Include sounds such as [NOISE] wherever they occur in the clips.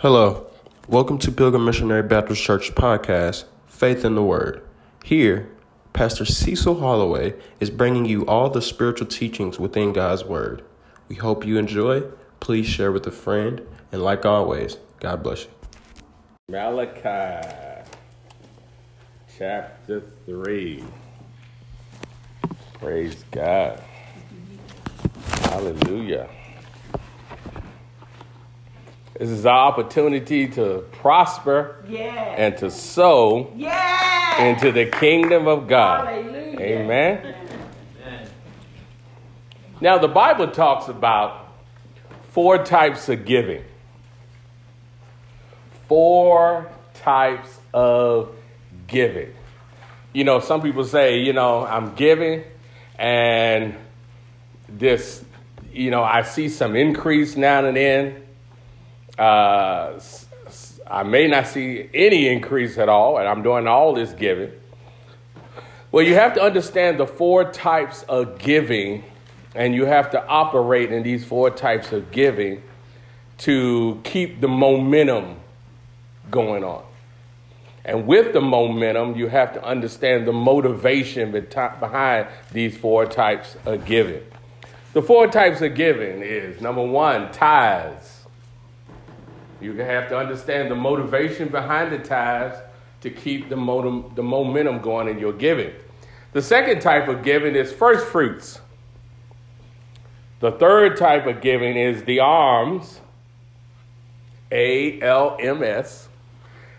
Hello. Welcome to Pilgrim Missionary Baptist Church podcast, Faith in the Word. Here, Pastor Cecil Hollaway is bringing you all the spiritual teachings within God's Word. We hope you enjoy. Please share with a friend. And like always, God bless you. Malachi chapter 3. Praise God. Hallelujah. This is our opportunity to prosper Yeah. and to sow Yeah. into the kingdom of God. Hallelujah. Amen. Now, the Bible talks about four types of giving. Four types of giving. You know, some people say, you know, I'm giving and this, you know, I see some increase now and then. Uh, I may not see any increase at all, and I'm doing all this giving. Well, you have to understand the four types of giving, and you have to operate in these four types of giving to keep the momentum going on. And with the momentum, you have to understand the motivation behind these four types of giving. The four types of giving is number one, tithes. You have to understand the motivation behind the tithes to keep the, motum, the momentum going in your giving. The second type of giving is first fruits. The third type of giving is the alms, A L M S.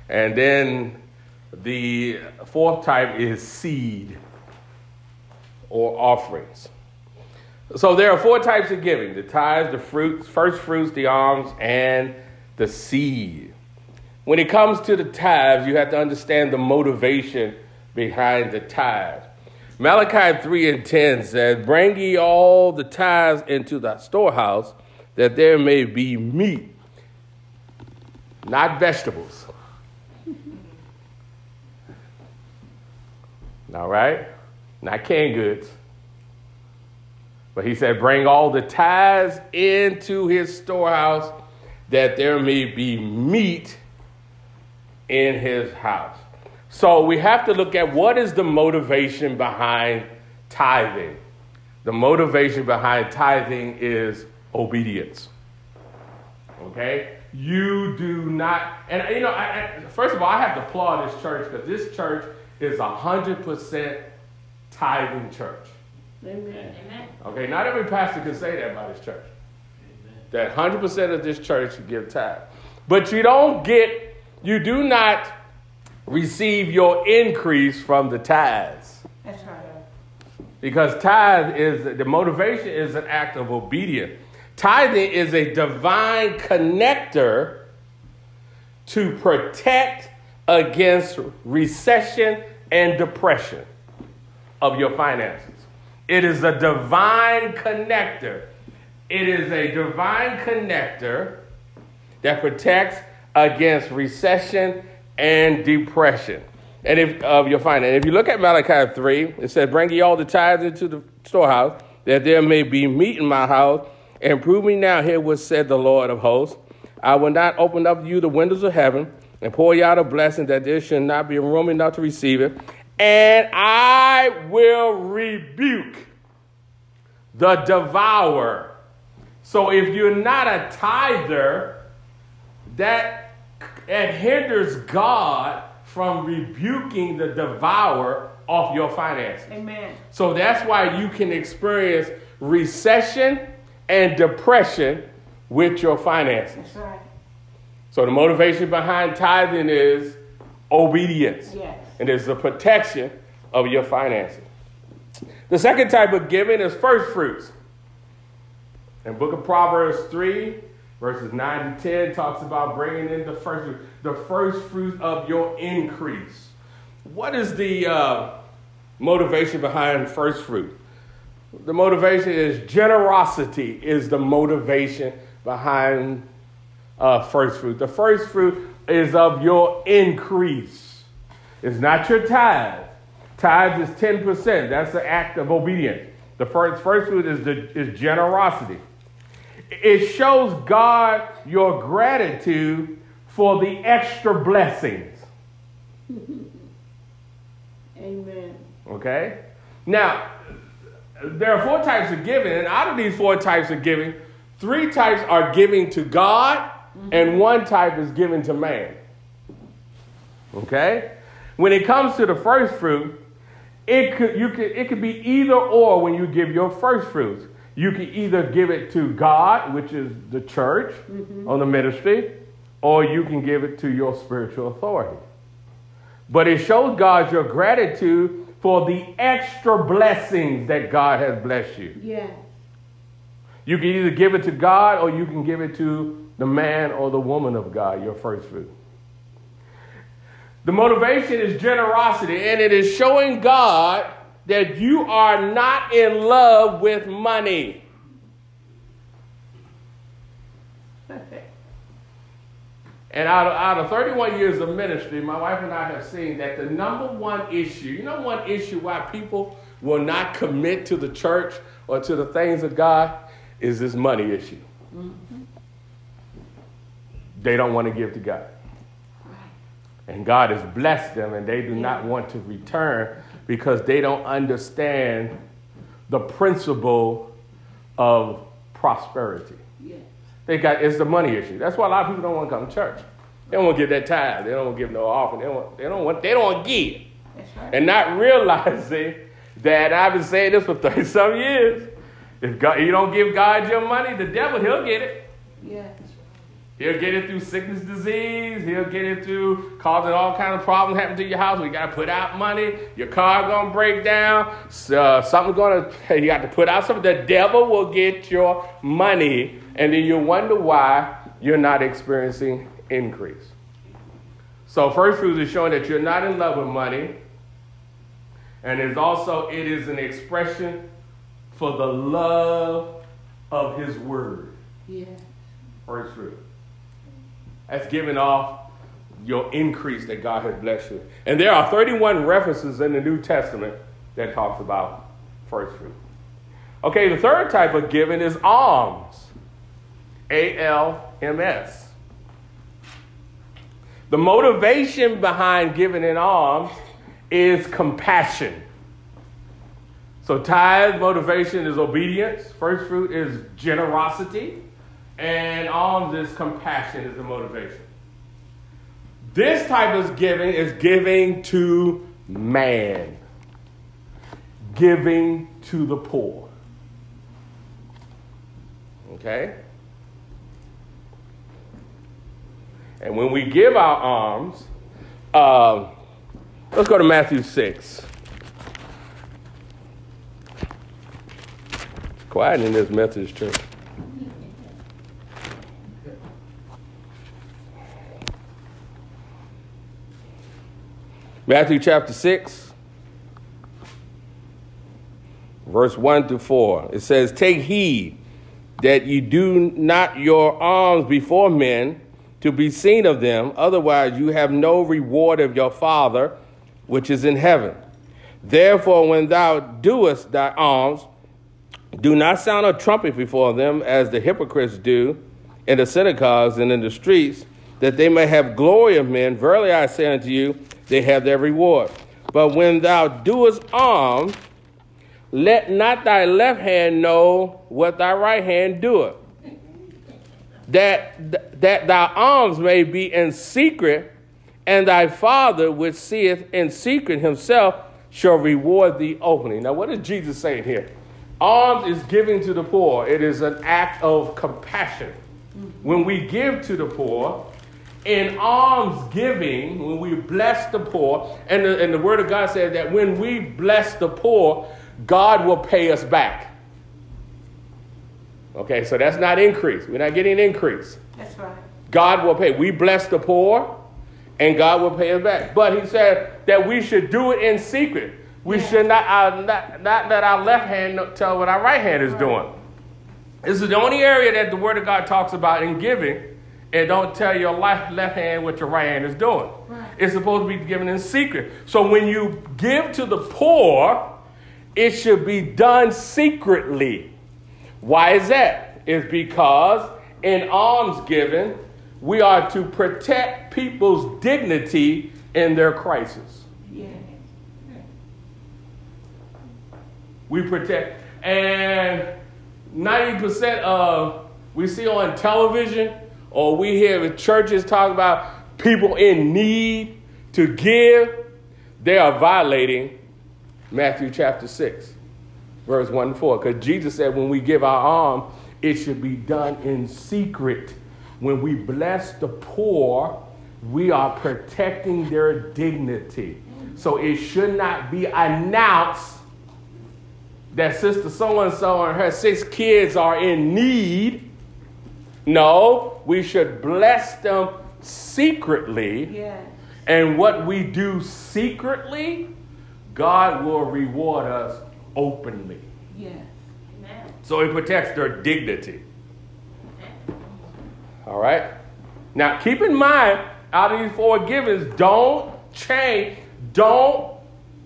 And then the fourth type is seed or offerings. So there are four types of giving the tithes, the fruits, first fruits, the alms, and the seed. When it comes to the tithes, you have to understand the motivation behind the tithe. Malachi 3 and 10 says, Bring ye all the tithes into the storehouse, that there may be meat, not vegetables. [LAUGHS] All right? Not canned goods. But he said, Bring all the tithes into his storehouse, that there may be meat in his house. So we have to look at what is the motivation behind tithing. The motivation behind tithing is obedience. Okay? You do not, and you know, I, I, first of all, I have to applaud this church because this church is a 100% tithing church. Amen. Okay, not every pastor can say that about his church. That 100% of this church give tithe. But you don't get, you do not receive your increase from the tithes. That's right. Because tithe is, the motivation is an act of obedience. Tithing is a divine connector to protect against recession and depression of your finances. It is a divine connector. It is a divine connector that protects against recession and depression. And if uh, of your finance, if you look at Malachi 3, it says, Bring ye all the tithes into the storehouse, that there may be meat in my house, and prove me now here what said the Lord of hosts. I will not open up you the windows of heaven and pour you out a blessing that there should not be room enough to receive it. And I will rebuke the devourer. So if you're not a tither, that it hinders God from rebuking the devourer of your finances. Amen. So that's why you can experience recession and depression with your finances. That's right. So the motivation behind tithing is obedience. Yes. And it's the protection of your finances. The second type of giving is first fruits. In book of Proverbs 3, verses 9 and 10 talks about bringing in the first the first fruit of your increase. What is the uh, motivation behind first fruit? The motivation is generosity is the motivation behind uh, first fruit. The first fruit is of your increase. It's not your tithe. Tithe is 10%. That's the act of obedience. The first, first fruit is, the, is generosity. It shows God your gratitude for the extra blessings. [LAUGHS] Amen. Okay? Now, there are four types of giving, and out of these four types of giving, three types are giving to God, and mm-hmm. one type is given to man. Okay? When it comes to the first fruit, it could, you could, it could be either or when you give your first fruits. You can either give it to God, which is the church mm-hmm. on the ministry, or you can give it to your spiritual authority. But it shows God your gratitude for the extra blessings that God has blessed you. Yes. You can either give it to God or you can give it to the man or the woman of God, your first fruit. The motivation is generosity, and it is showing God that you are not in love with money. [LAUGHS] And out of, out of 31 years of ministry, my wife and I have seen that the number one issue, you know, one issue why people will not commit to the church or to the things of God is this money issue. Mm-hmm. They don't want to give to God. And God has blessed them, and they do not want to return because they don't understand the principle of prosperity. Yes. They got it's the money issue. That's why a lot of people don't want to come to church. They don't want to give that tithe. They don't want to give no offering. They don't want, they don't want they don't want to give. That's right. And not realizing that I've been saying this for [LAUGHS] 30 some years. If God, you don't give God your money, the devil, he'll get it. Yes. He'll get it through sickness, disease. He'll get it through causing all kinds of problems happen to your house. We got to put out money. Your car gonna break down. So, uh, something's gonna. [LAUGHS] You got to put out something. The devil will get your money, and then you wonder why you're not experiencing increase. So first fruit is showing that you're not in love with money, and it's also it is an expression for the love of His Word. Yes. First fruit. That's giving off your increase that God has blessed you. And there are 31 references in the New Testament that talks about first fruit. Okay, the third type of giving is alms. A L M S. The motivation behind giving in alms is compassion. So tithe motivation is obedience. First fruit is generosity. And alms is compassion is the motivation. This type of giving is giving to man. Giving to the poor. Okay? And when we give our alms, um, let's go to Matthew 6. Quiet in this Methodist church. Matthew chapter 6, verse 1 to 4. It says, Take heed that you do not your alms before men to be seen of them, otherwise you have no reward of your Father which is in heaven. Therefore, when thou doest thy alms, do not sound a trumpet before them as the hypocrites do in the synagogues and in the streets, that they may have glory of men. Verily I say unto you, they have their reward. But when thou doest alms, let not thy left hand know what thy right hand doeth, that, that thy alms may be in secret, and thy Father which seeth in secret himself shall reward thee openly. Now, what is Jesus saying here? Alms is giving to the poor, it is an act of compassion. When we give to the poor, in alms giving, when we bless the poor, and the, and the Word of God says that when we bless the poor, God will pay us back. Okay, so that's not increase. We're not getting an increase. That's right. God will pay. We bless the poor, and God will pay us back. But He said that we should do it in secret. We Yeah. should not, uh, not, not let our left hand tell what our right hand is doing. This is the only area that the Word of God talks about in giving, and don't tell your left, left hand what your right hand is doing. Right. It's supposed to be given in secret. So when you give to the poor, it should be done secretly. Why is that? It's because in alms giving, we are to protect people's dignity in their crisis. Yeah. We protect. And 90% of we see on television or we hear the churches talk about people in need to give, they are violating Matthew chapter 6, verse 1 and 4. Because Jesus said when we give our alms, it should be done in secret. When we bless the poor, we are protecting their dignity. So it should not be announced that sister so and so and her six kids are in need. No, we should bless them secretly. Yes. And what we do secretly, God will reward us openly. Yes. Amen. So it protects their dignity. All right? Now keep in mind, out of these four givings, don't change, don't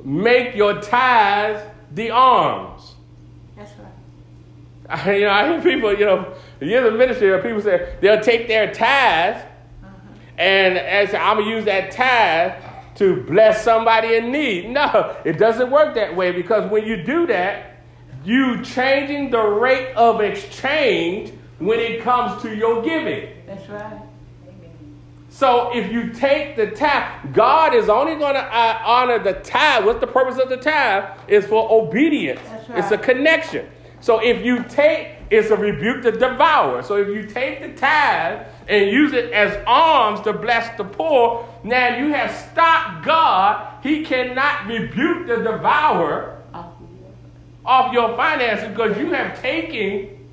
make your tithes the alms. [LAUGHS] Right. you know, I hear people, you know, years of ministry, people say they'll take their tithes and as I'm gonna use that tithe to bless somebody in need. No, it doesn't work that way because when you do that, you changing the rate of exchange when it comes to your giving. That's right. So if you take the tithe, God is only going to uh, honor the tithe. What's the purpose of the tithe? It's for obedience. That's It's a connection. So if you take, it's a rebuke to devour. So if you take the tithe and use it as alms to bless the poor, now you have stopped God. He cannot rebuke the devourer of your finances because you have taken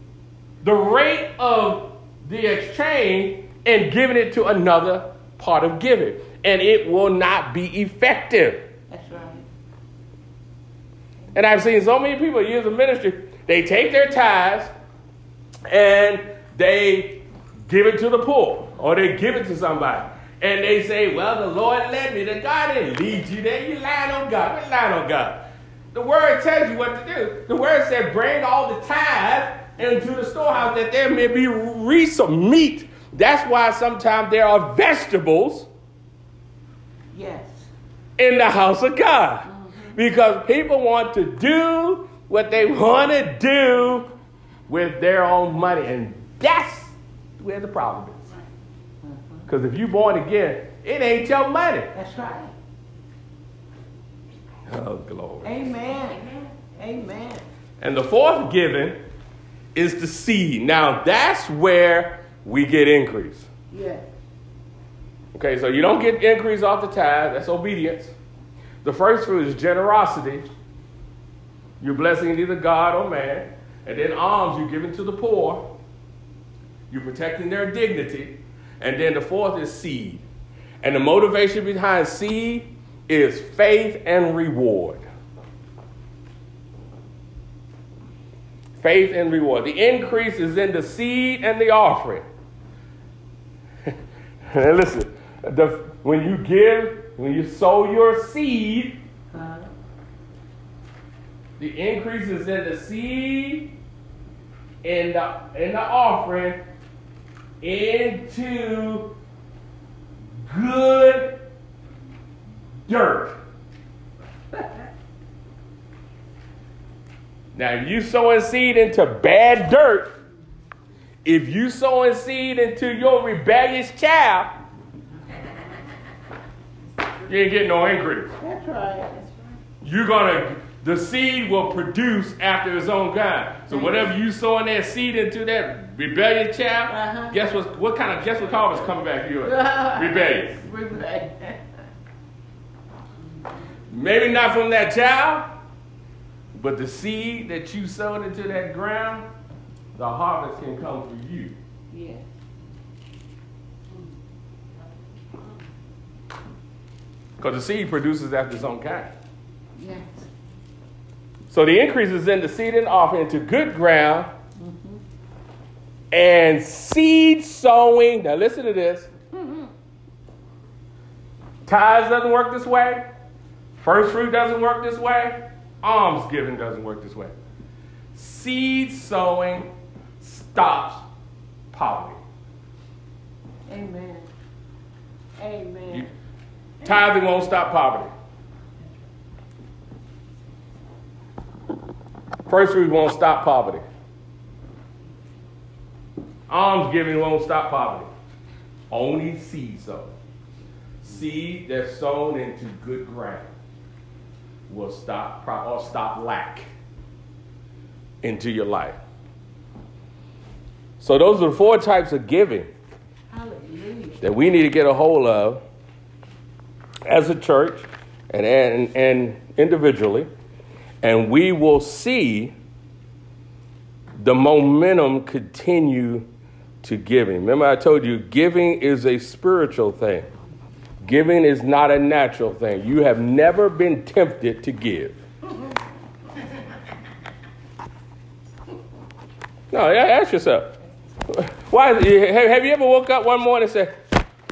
the rate of the exchange and given it to another part of giving. And it will not be effective. That's right. And I've seen so many people years of ministry, they take their tithes and they give it to the poor or they give it to somebody. And they say, Well, the Lord led me. The God didn't lead you there. You lying on God. We're lying on God. The word tells you what to do. The word said, Bring all the tithe into the storehouse that there may be re- some meat. That's why sometimes there are vegetables Yes. in the house of God. Mm-hmm. Because people want to do what they want to do with their own money. And that's where the problem is. Because if you're born again, it ain't your money. That's right. Oh, glory. Amen. Amen. And the fourth giving is the seed. Now, that's where we get increase. Yeah. Okay, so you don't get increase off the tithe, that's obedience. The first fruit is generosity. You're blessing either God or man. And then alms you're giving to the poor. You're protecting their dignity. And then the fourth is seed. And the motivation behind seed is faith and reward. Faith and reward. The increase is in the seed and the offering. [LAUGHS] And listen, the, when you give, when you sow your seed, the increase is in the seed and the, and the offering into good dirt. [LAUGHS] now, if you sowing seed into bad dirt, if you sowing seed into your rebellious child, you ain't getting no increase. that's right. You're gonna the seed will produce after its own kind. So whatever you sowing that seed into that rebellious child, Uh-huh. guess what? What kind of guess what harvest coming back to you? Rebellious. [LAUGHS] Rebellious. Maybe not from that child, but the seed that you sowed into that ground, the harvest can come for you. Yes. Because the seed produces after its own kind. So the increase is in the seed and offering into good ground and seed sowing. Now listen to this. Tithes doesn't work this way. First fruit doesn't work this way. Alms giving doesn't work this way. Seed sowing stops poverty. Amen. Amen. You- Tithing won't stop poverty. First, we won't stop poverty. Alms giving won't stop poverty. Only seed sown. Seed that's sown into good ground will stop pro- or stop lack into your life. So those are the four types of giving Hallelujah. that we need to get a hold of as a church and, and, and individually, and we will see the momentum continue to giving. Remember, I told you giving is a spiritual thing, giving is not a natural thing. You have never been tempted to give. [LAUGHS] No, ask yourself. [LAUGHS] Why? Have you ever woke up one morning and said,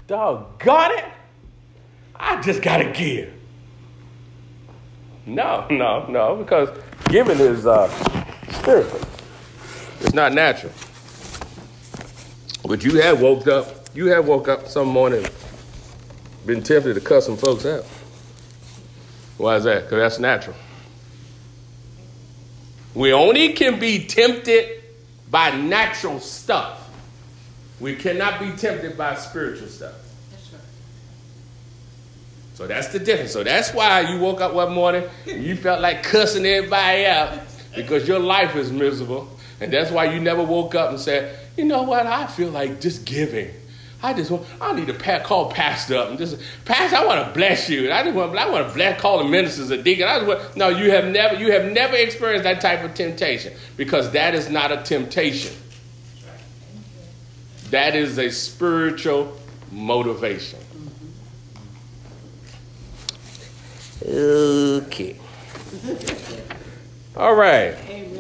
"Dog, got it, I just got to give? No, no, no, because giving is uh, spiritual. It's not natural. But you have woke up, you have woke up some morning, been tempted to cuss some folks out. Why is that? Because that's natural. We only can be tempted by natural stuff. We cannot be tempted by spiritual stuff. So that's the difference. So that's why you woke up one morning and you felt like cussing everybody out because your life is miserable. And that's why you never woke up and said, you know what, I feel like just giving. I just want, I need to pa- call pastor up and just, pastor, I want to bless you. And I just want, I want to bless, call the ministers a deacon. I just want, no, you have never, you have never experienced that type of temptation because that is not a temptation. That is a spiritual motivation. Okay. All right. Amen.